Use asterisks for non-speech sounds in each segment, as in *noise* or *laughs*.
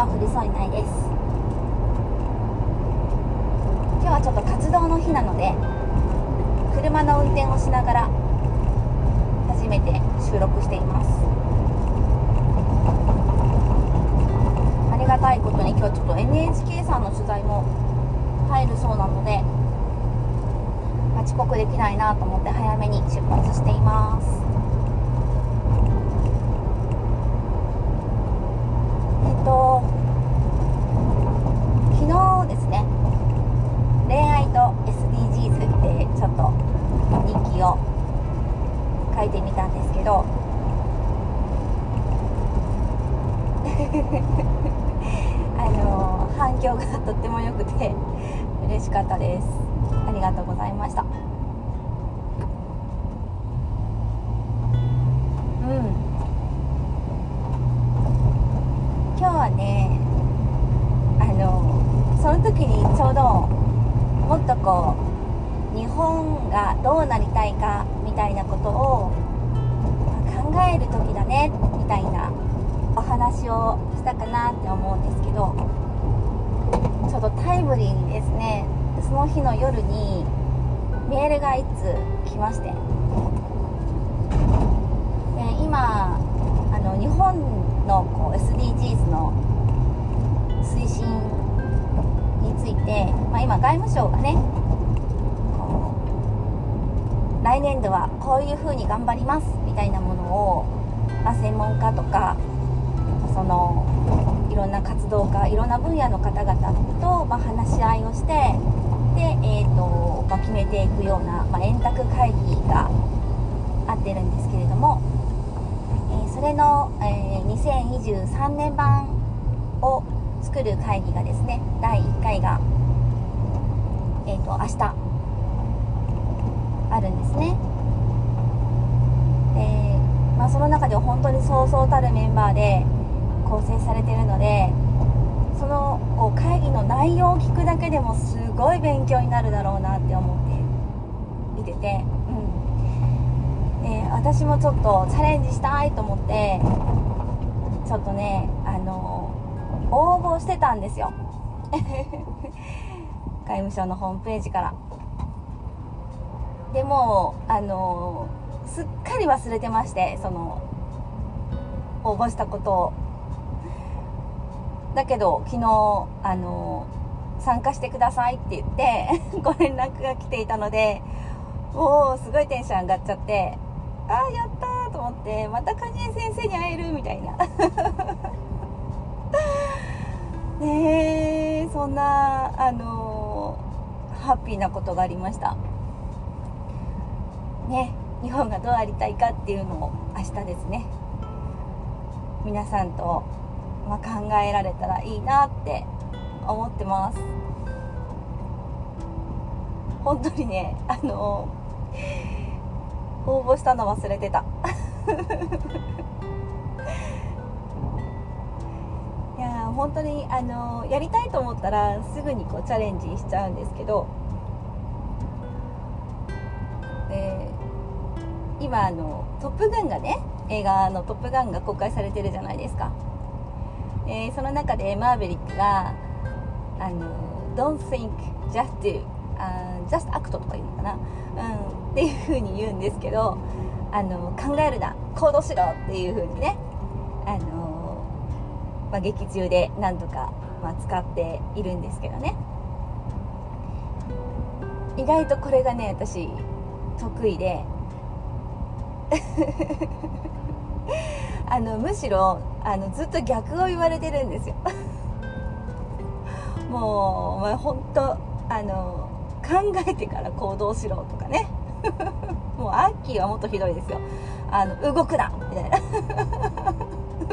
は降りそうにないです。今日はちょっと活動の日なので車の運転をしながら初めて収録しています。ありがたいことに今日ちょっと NHK さんの取材も入るそうなので遅刻できないなと思って早めに出発していますえっと昨日ですね恋愛と SDGs でちょっと日記を書いてみたんですけど。*laughs* あの反響がとっても良くて嬉しかったです。ありがとうございましたうん今日はねあのその時にちょうどもっとこう日本がどうなりたいかみたいなことを考える時だねみたいなお話をしたかなって思うんですけどちょっとタイムリーにですねその日の夜にメールが1通来まして。で今あの日本のこう SDGs の推進について、まあ、今外務省がね来年度はこういうふうに頑張りますみたいなものを、まあ、専門家とかそのいろんな活動家いろんな分野の方々と、まあ、話し合いをしてで、えーとまあ、決めていくような、まあ、円卓会議があってるんですけれども、えー、それの、えー、2023年版を作る会議がですね第1回が、えーと、明日あるんですね。で、まあ、その中では本当にそうそうたるメンバーで構成されてるのでそのこう会議の内容を聞くだけでもすごい勉強になるだろうなって思って見てて、うん。で私もちょっとチャレンジしたいと思ってちょっとねあの応募してたんですよ。*laughs* 外務省のホームページから。でもあのすっかり忘れてましてその応募したことを。だけど昨日あの参加してくださいって言って *laughs* ご連絡が来ていたのでもうすごいテンション上がっちゃってああやったーと思ってまた梶江先生に会えるみたいな。*laughs* ねえそんなあのハッピーなことがありました。ね日本がどうありたいかっていうのを明日ですね。皆さんとまあ、考えられたらいいなって思ってます。本当にねあの応募したの忘れてた。いや本当にあのやりたいと思ったらすぐにこうチャレンジしちゃうんですけど今あの「トップガン」がね映画の「トップガン」が公開されてるじゃないですか。えー、その中でマーベリックがあの Don't think just do あ just act とか言うのかな、うん、っていう風に言うんですけどあの考えるな行動しろっていう風にねあの、まあ、劇中で何度か、まあ、使っているんですけどね。意外とこれがね私得意で *laughs* あのむしろあのずっと逆を言われてるんですよ。*laughs* もう、まあ、本当あの考えてから行動しろとかね。*laughs* もうアッキーはもっとひどいですよ。あの動くなみたいな。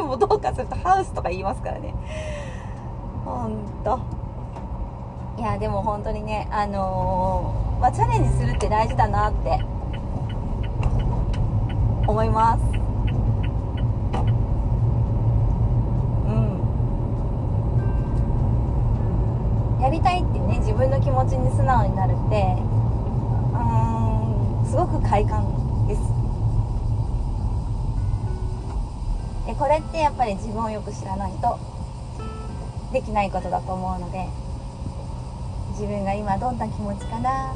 もうどうかするとハウスとか言いますからね。本当いやでも本当にねあのー、まあ、チャレンジするって大事だなって思います。うん。やりたいってね自分の気持ちに素直になるってうんすごく快感です。でこれってやっぱり自分をよく知らないとできないことだと思うので自分が今どんな気持ちかな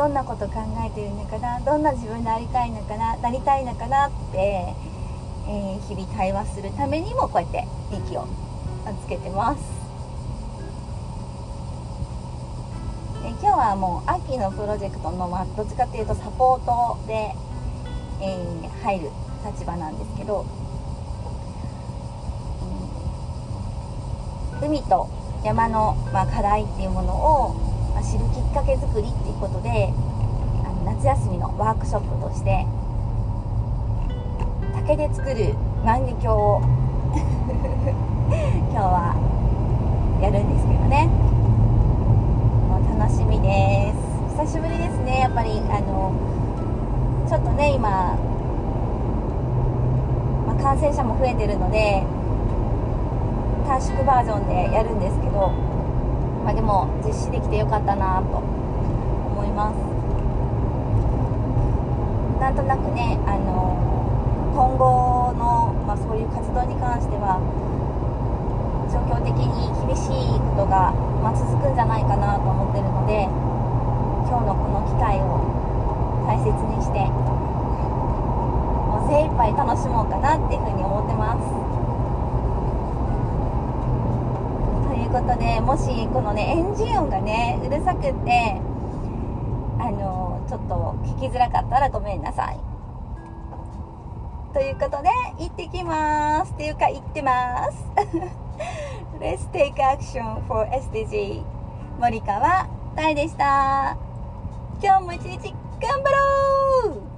どんなこと考えてるのかなどんな自分でありたいのかななりたいのかなって、えー、日々対話するためにもこうやって息をつけてます。で今日はもう秋のプロジェクトの、まあ、どっちかっていうとサポートで、えー、入る立場なんですけど、うん、海と山の、まあ、課題っていうものをまあ、知るきっかけ作りっていうことであの夏休みのワークショップとして竹で作る万華鏡を *laughs* 今日はやるんですけどね。もう楽しみです。久しぶりですねやっぱり。あのちょっとね今、まあ、感染者も増えてるので短縮バージョンでやるんですけどまあ、でも実施できてよかったなと思います。なんとなくねあの今後の、まあ、そういう活動に関しては状況的に厳しいことが、まあ、続くんじゃないかなと思ってるので今日のこの機会を大切にしてもう精一杯楽しもうかなっていうふうに思ってます。ことでもしこのねエンジン音がねうるさくってあのちょっと聞きづらかったらごめんなさい。ということで行ってきます。っていうか行ってます。*laughs* Let's take action for SDG 森川大でした。今日も一日頑張ろう